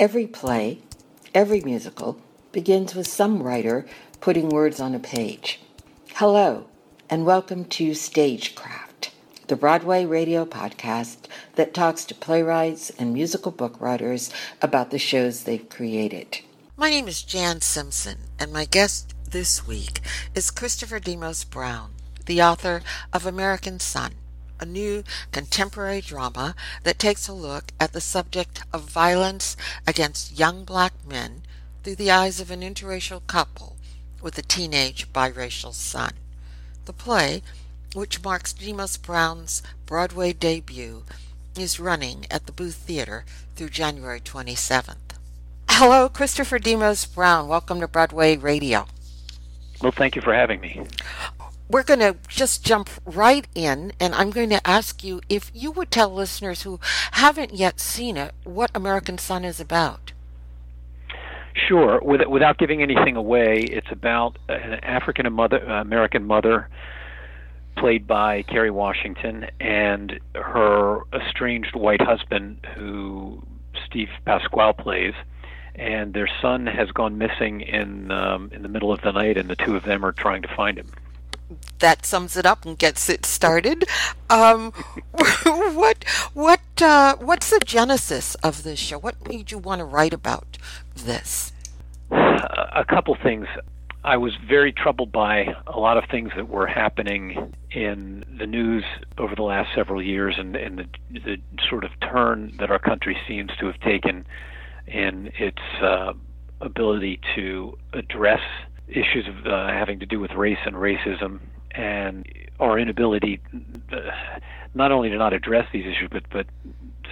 Every play, every musical begins with some writer putting words on a page. Hello, and welcome to Stagecraft, the Broadway radio podcast that talks to playwrights and musical book writers about the shows they've created. My name is Jan Simpson, and my guest this week is Christopher Demos-Brown, the author of American Son, a new contemporary drama that takes a look at the subject of violence against young black men through the eyes of an interracial couple with a teenage biracial son. The play, which marks Demos-Brown's Broadway debut, is running at the Booth Theater through January 27th. Hello, Christopher Demos Brown. Welcome to Broadway Radio. Well, thank you for having me we're going to just jump right in, and I'm going to ask you if you would tell listeners who haven't yet seen it what American Son is about. Sure. Without giving anything away, it's about an African American mother played by Kerry Washington and her estranged white husband, who Steve Pasquale plays. And their son has gone missing in um, in the middle of the night, and the two of them are trying to find him that sums it up and gets it started. Um, what what uh, what's the genesis of this show? What made you want to write about this? A couple things. I was very troubled by a lot of things that were happening in the news over the last several years, and, and the, the sort of turn that our country seems to have taken in its uh, ability to address issues of uh, having to do with race and racism and our inability uh, not only to not address these issues but but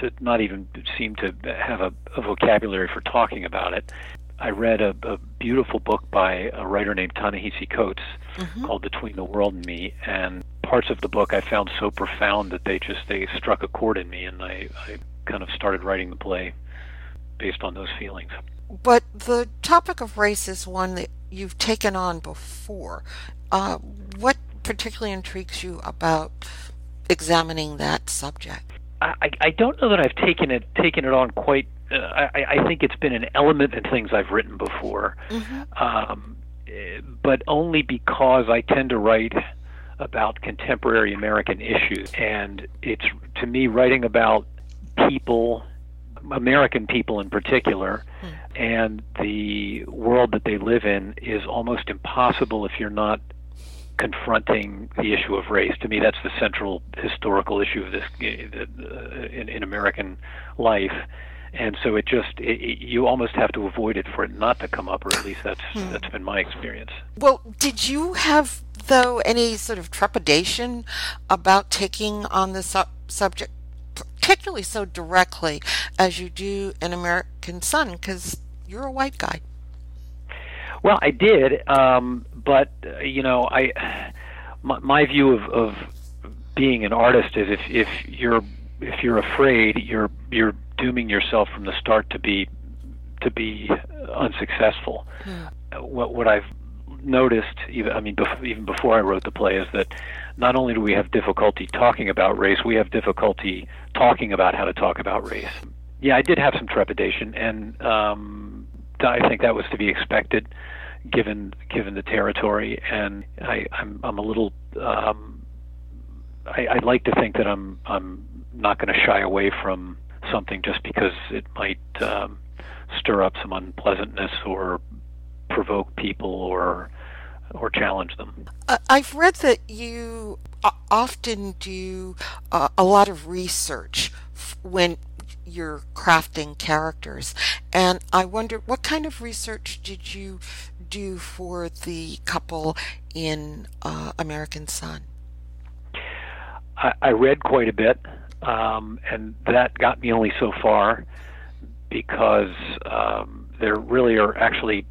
to not even seem to have a, a vocabulary for talking about it. I read a, a, beautiful book by a writer named Ta-Nehisi Coates mm-hmm. called Between the World and Me, and parts of the book I found so profound that they just they struck a chord in me, and I, I kind of started writing the play based on those feelings. But the topic of race is one that you've taken on before. Uh, what particularly intrigues you about examining that subject? I, I don't know that I've taken it taken it on quite. Uh, I, I think it's been an element in things I've written before, mm-hmm. um, but only because I tend to write about contemporary American issues, and it's to me writing about people, American people in particular, hmm. And the world that they live in is almost impossible if you're not confronting the issue of race. To me, that's the central historical issue of this uh, in, in American life. And so it just it, it, you almost have to avoid it for it not to come up, or at least that's hmm. that's been my experience. Well, did you have though any sort of trepidation about taking on the su- subject, particularly so directly as you do in American Son, because you're a white guy? Well, I did, um, but uh, you know, I my, my view of, of being an artist is if if you're if you're afraid, you're you're dooming yourself from the start to be to be unsuccessful. Hmm. What what I've noticed, even I mean, bef- even before I wrote the play, is that not only do we have difficulty talking about race, we have difficulty talking about how to talk about race. Yeah, I did have some trepidation, and um, I think that was to be expected given given the territory, and I, I'm I'm a little. Um, I, I'd like to think that I'm I'm not going to shy away from something just because it might um, stir up some unpleasantness or provoke people or or challenge them. I've read that you uh, often do uh, a lot of research when you're crafting characters, and I wonder what kind of research did you do for the couple in uh, American Son? I, I, read quite a bit, um, and that got me only so far because um, there really are actually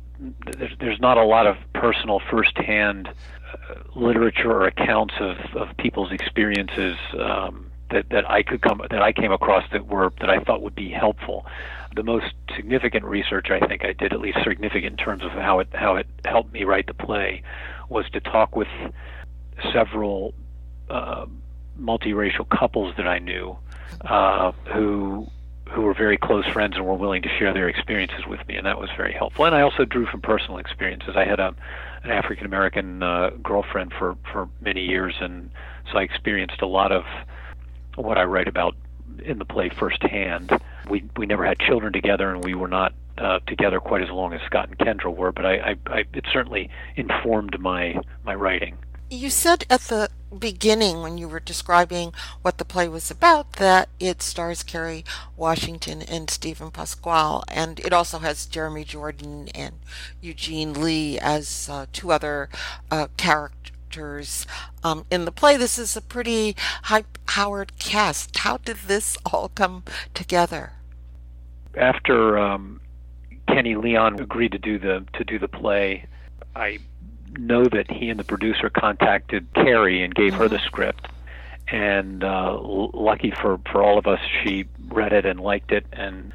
there's, there's not a lot of personal firsthand uh, literature or accounts of, of people's experiences um, that, that I could come that I came across that were that I thought would be helpful. The most significant research I think I did, at least significant in terms of how it how it helped me write the play, was to talk with several uh, multiracial couples that I knew uh, who who were very close friends and were willing to share their experiences with me, and that was very helpful. And I also drew from personal experiences. I had a, an African American uh, girlfriend for for many years, and so I experienced a lot of what I write about in the play firsthand. We we never had children together, and we were not uh, together quite as long as Scott and Kendra were. But I, I, I it certainly informed my my writing. You said at the beginning when you were describing what the play was about that it stars Kerry Washington and Steven Pasquale, and it also has Jeremy Jordan and Eugene Lee as uh, two other uh, characters um, in the play. This is a pretty high powered cast. How did this all come together? After um, Kenny Leon agreed to do the to do the play, I know that he and the producer contacted Kerry and gave her the script. And uh, l- lucky for, for all of us, she read it and liked it, and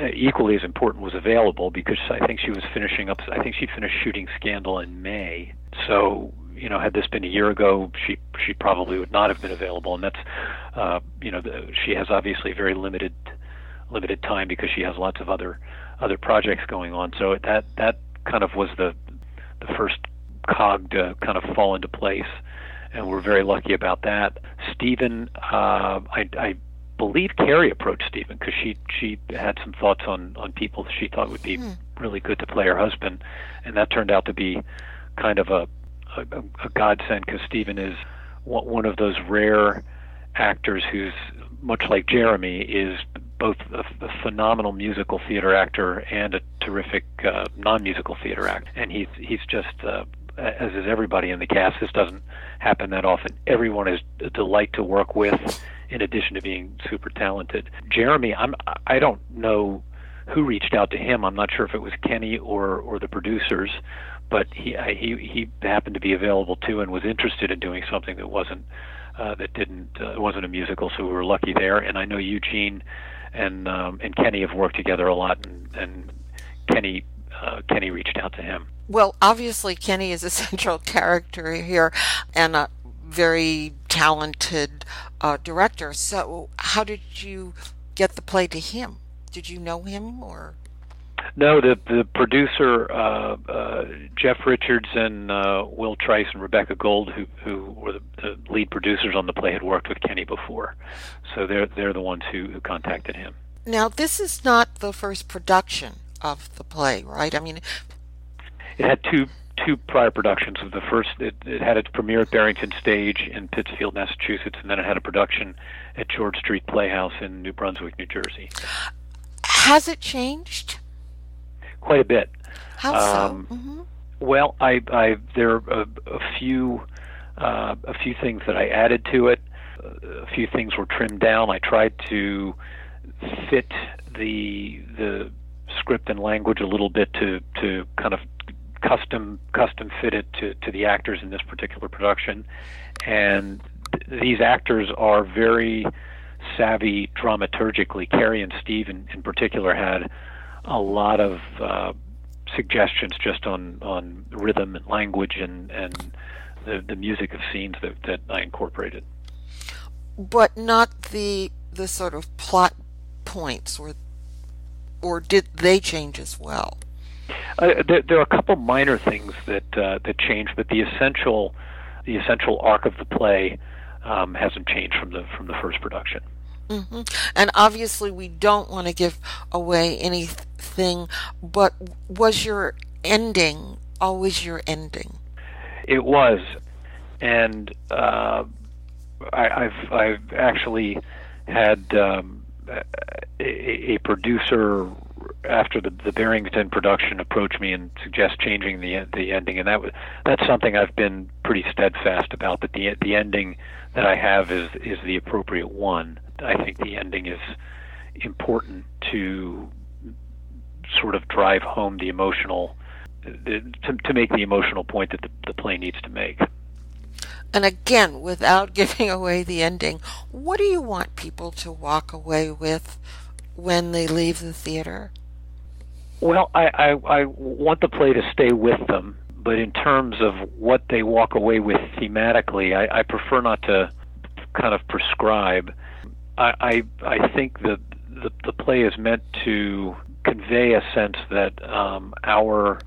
uh, equally as important was available because I think she was finishing up. I think she finished shooting Scandal in May. So you know, had this been a year ago, she she probably would not have been available, and that's uh, you know, the, she has obviously very limited limited time because she has lots of other other projects going on. So that that kind of was the the first cog to kind of fall into place, and we're very lucky about that. Steven, uh, I, I believe Kerry approached Steven because she she had some thoughts on on people she thought would be mm. really good to play her husband, and that turned out to be kind of a a, a godsend because Steven is one of those rare actors who's much like Jeremy is both a, a phenomenal musical theater actor and a terrific uh, non-musical theater actor, and he's he's just uh, as is everybody in the cast. This doesn't happen that often. Everyone is a delight to work with, in addition to being super talented. Jeremy, I'm I don't know who reached out to him. I'm not sure if it was Kenny or or the producers, but he he he happened to be available too and was interested in doing something that wasn't uh, that didn't uh, wasn't a musical. So we were lucky there. And I know Eugene and um, and Kenny have worked together a lot, and, and Kenny uh, Kenny reached out to him. Well, obviously, Kenny is a central character here and a very talented uh, director. So, how did you get the play to him? Did you know him or? No, the the producer uh, uh, Jeff Richards and uh, Will Trice and Rebecca Gold, who who were the, the, lead producers on the play, had worked with Kenny before, so they're they're the ones who, who contacted him. Now, this is not the first production of the play, right? I mean, it had two two prior productions of the first. It, it had its premiere at Barrington Stage in Pittsfield, Massachusetts, and then it had a production at George Street Playhouse in New Brunswick, New Jersey. Has it changed? Quite a bit. How um, so? Mm-hmm. Well, I, I there are a, a few uh, a few things that I added to it. A few things were trimmed down. I tried to fit the the script and language a little bit to to kind of custom custom fitted to, to the actors in this particular production, and th- these actors are very savvy dramaturgically. Kerry and Steve, in, in particular, had a lot of uh, suggestions just on on rhythm and language and and the the music of scenes that that I incorporated. But not the the sort of plot points, or or did they change as well? Uh, there, there, are a couple minor things that uh, that change, but the essential the essential arc of the play um, hasn't changed from the from the first production. Mm-hmm. And obviously, we don't want to give away anything. But was your ending always your ending? It was, and uh, I, have I've actually had um, a, a producer after the, the Barrington production approached me and suggest changing the the ending, and that was that's something I've been pretty steadfast about. That the the ending that I have is is the appropriate one. I think the ending is important to sort of drive home the emotional to to make the emotional point that the, the play needs to make. And again, without giving away the ending, what do you want people to walk away with when they leave the theater? Well, I, I, I want the play to stay with them, but in terms of what they walk away with thematically, I, I prefer not to kind of prescribe. I, I, I think that the the play is meant to convey a sense that um, our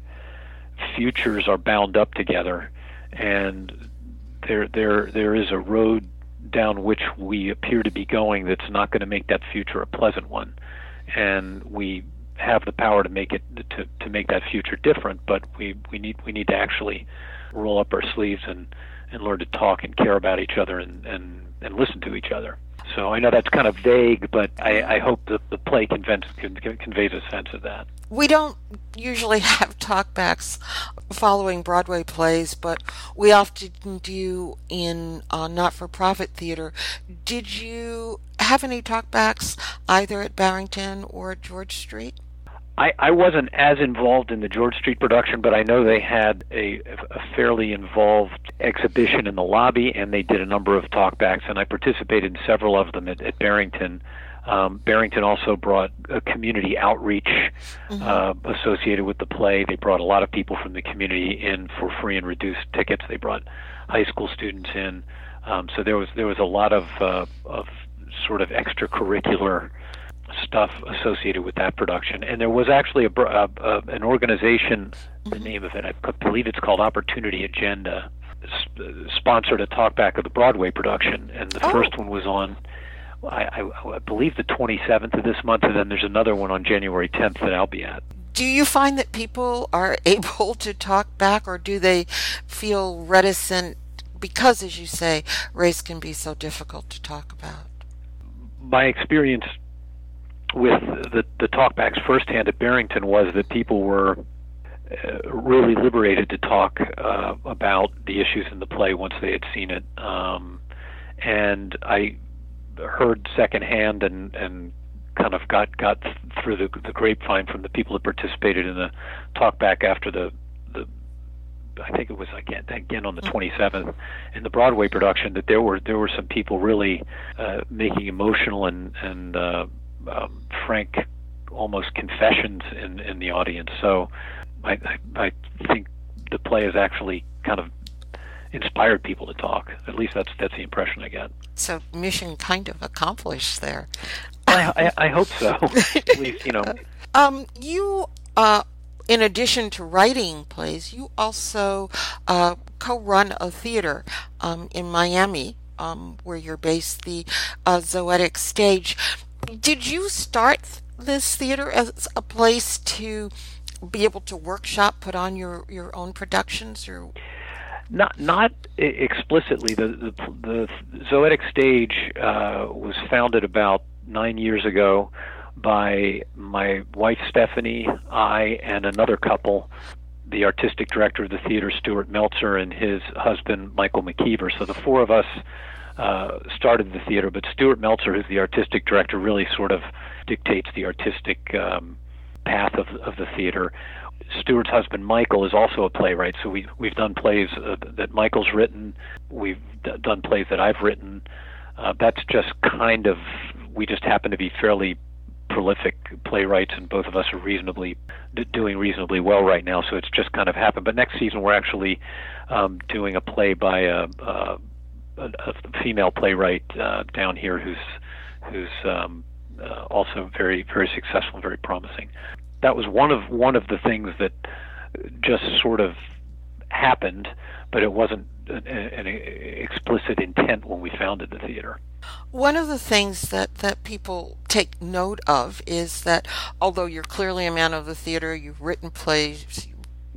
futures are bound up together, and there there there is a road down which we appear to be going that's not going to make that future a pleasant one, and we have the power to make it to, to make that future different, but we, we need we need to actually roll up our sleeves and, and learn to talk and care about each other and, and, and listen to each other. So I know that's kind of vague, but I, I hope that the play conveys, conveys a sense of that. We don't usually have talkbacks following Broadway plays, but we often do in uh, not for profit theater. Did you have any talkbacks either at Barrington or at George Street? I, I wasn't as involved in the George Street production, but I know they had a, a fairly involved exhibition in the lobby, and they did a number of talkbacks, and I participated in several of them at, at Barrington. Um, Barrington also brought a community outreach mm-hmm. uh, associated with the play. They brought a lot of people from the community in for free and reduced tickets. They brought high school students in, um, so there was there was a lot of uh, of sort of extracurricular stuff associated with that production. And there was actually a, a, a an organization, the mm-hmm. name of it, I believe it's called Opportunity Agenda, sp- sponsored a talkback of the Broadway production, and the oh. first one was on. I, I, I believe the 27th of this month, and then there's another one on January 10th that I'll be at. Do you find that people are able to talk back, or do they feel reticent because, as you say, race can be so difficult to talk about? My experience with the, the talkbacks firsthand at Barrington was that people were really liberated to talk uh, about the issues in the play once they had seen it. Um, and I heard secondhand and, and kind of got got through the, the grapevine from the people that participated in the talkback after the the I think it was again again on the 27th in the Broadway production that there were there were some people really uh, making emotional and and uh, um, frank, almost confessions in in the audience. So I, I I think the play has actually kind of inspired people to talk. At least that's that's the impression I get. So mission kind of accomplished there. I, I, I hope so. At least you know. Um, you uh, in addition to writing plays, you also uh, co-run a theater um, in Miami, um, where you're based, the uh, Zoetic Stage. Did you start this theater as a place to be able to workshop, put on your, your own productions, or? Not not explicitly. The the, the Zoetic Stage uh, was founded about nine years ago by my wife Stephanie, I, and another couple, the artistic director of the theater Stuart Meltzer and his husband Michael McKeever. So the four of us uh, started the theater, but Stuart Meltzer, who's the artistic director, really sort of dictates the artistic um, path of, of the theater. Stuart's husband Michael is also a playwright, so we we've done plays uh, that Michael's written. We've d- done plays that I've written. Uh, that's just kind of we just happen to be fairly prolific playwrights, and both of us are reasonably d- doing reasonably well right now. So it's just kind of happened. But next season we're actually um, doing a play by a, a a, a female playwright uh, down here who's who's um, uh, also very very successful very promising. That was one of one of the things that just sort of happened, but it wasn't an, an explicit intent when we founded the theater. One of the things that, that people take note of is that although you're clearly a man of the theater, you've written plays,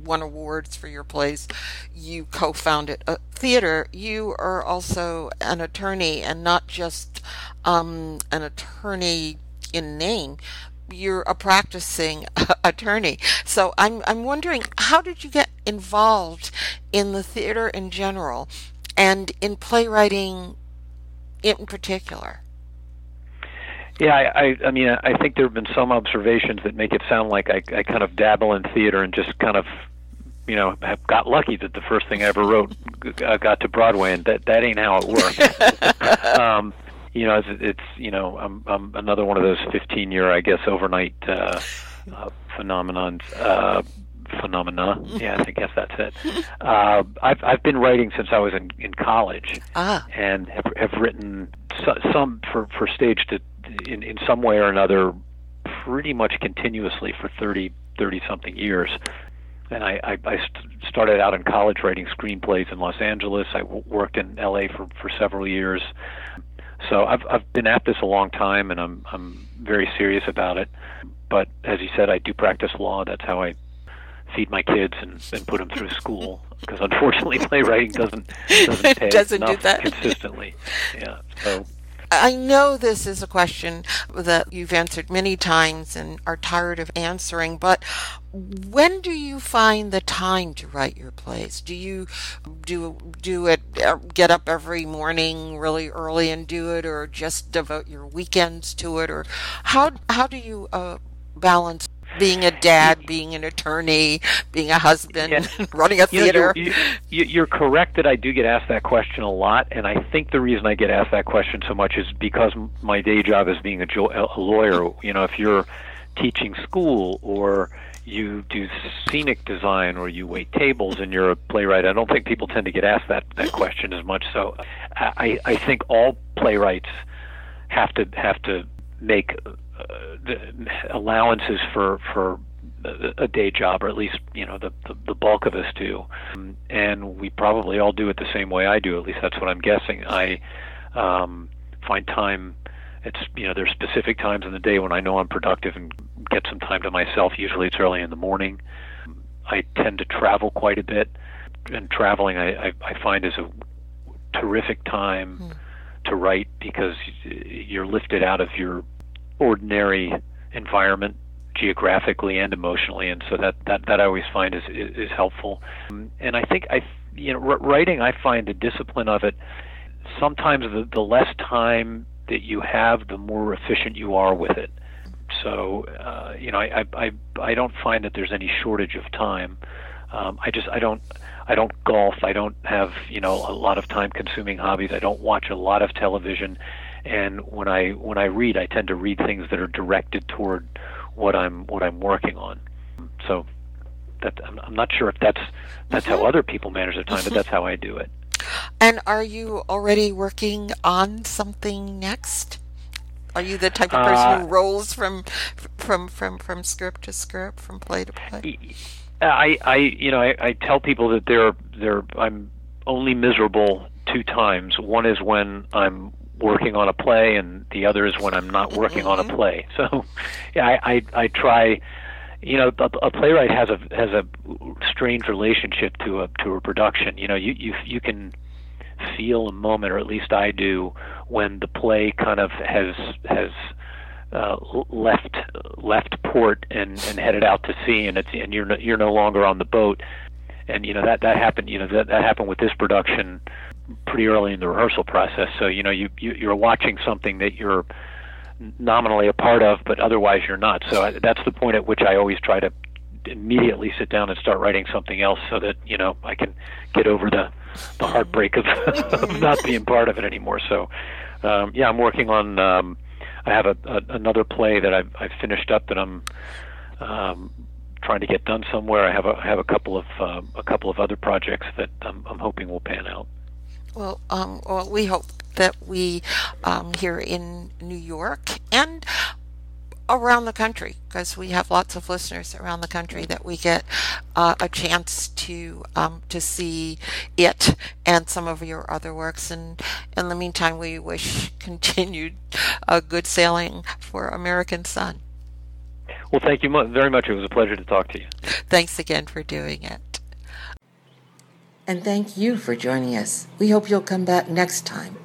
won awards for your plays. You co-founded a theater. You are also an attorney, and not just um, an attorney in name. You're a practicing attorney. So I'm I'm wondering, how did you get involved in the theater in general, and in playwriting in particular? Yeah, I, I, I mean, I think there have been some observations that make it sound like I, I kind of dabble in theater and just kind of you know, have got lucky that the first thing I ever wrote got to Broadway, and that that ain't how it works. um, you know, it's, it's you know, I'm I'm another one of those 15 year, I guess, overnight uh, uh, phenomenons. Uh, phenomena. Yeah, I guess that's it. Uh, I've I've been writing since I was in in college, ah. and have have written so, some for for stage to in in some way or another pretty much continuously for 30 30 something years and I, I, I st- started out in college writing screenplays in Los Angeles. I w- worked in LA for, for several years. So I've I've been at this a long time, and I'm I'm very serious about it. But as you said, I do practice law. That's how I feed my kids and, and put them through school. Because unfortunately, playwriting doesn't doesn't pay doesn't do that. consistently. Yeah. So I know this is a question that you've answered many times and are tired of answering, but when do you find the time to write your plays? Do you do do it uh, get up every morning really early and do it or just devote your weekends to it or how how do you uh, balance being a dad, being an attorney, being a husband, Yeah. running a You know, theater? you're, you, you're correct that I do get asked that question a lot, and I think the reason I get asked that question so much is because my day job is being a, jo- a lawyer. You know, if you're teaching school or you do scenic design or you wait tables and you're a playwright, I don't think people tend to get asked that, that question as much. So I, I think all playwrights have to have to make allowances for for a day job, or at least you know the the, the bulk of us do, Um, and we probably all do it the same way I do. At least that's what I'm guessing. I um, find time. It's you know there's specific times in the day when I know I'm productive and get some time to myself. Usually it's early in the morning. I tend to travel quite a bit, and traveling I, I, I find is a terrific time to write because you're lifted out of your ordinary environment geographically and emotionally and so that that, that I always find is, is is helpful Um, and I think I you know writing I find the discipline of it sometimes the, the less time that you have the more efficient you are with it so uh, you know I, I I I don't find that there's any shortage of time um, I just I don't I don't golf. I don't have you know a lot of time consuming hobbies. I don't watch a lot of television, and when I when I read, I tend to read things that are directed toward what I'm what I'm working on. So that I'm, I'm not sure if that's that's how other people manage their time, but that's how I do it. And are you already working on something next? Are you the type of person Uh, who rolls from from from from script to script, from play to play? I, I, you know, I, I tell people that they're, they're, I'm only miserable two times. One is when I'm working on a play, and the other is when I'm not working on a play. So, yeah, I, I, I try. You know, a, a playwright has a has a strange relationship to a to a production. You know, you you you can feel a moment, or at least I do, when the play kind of has has uh, left left port and, and headed out to sea, and it's and you're no, you're no longer on the boat, and you know that that happened. You know that that happened with this production pretty early in the rehearsal process. So you know you, you you're watching something that you're nominally a part of, but otherwise you're not. So I, that's the point at which I always try to immediately sit down and start writing something else, so that you know I can get over the the heartbreak of, of not being part of it anymore. So um, yeah, I'm working on. Um, I have a, a another play that I've, I've finished up that I'm um, trying to get done somewhere. I have a I have a couple of um, a couple of other projects that I'm, I'm hoping will pan out. Well, um, well, we hope that we um, here in New York and around the country, because we have lots of listeners around the country, that we get uh, a chance to um, to see it and some of your other works. And in the meantime, we wish continued uh, good sailing for American Son. Well, thank you very much. It was a pleasure to talk to you. Thanks again for doing it. And thank you for joining us. We hope you'll come back next time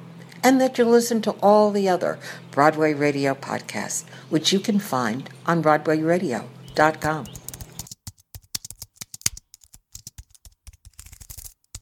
and that you'll listen to all the other Broadway Radio podcasts, which you can find on BroadwayRadio.com.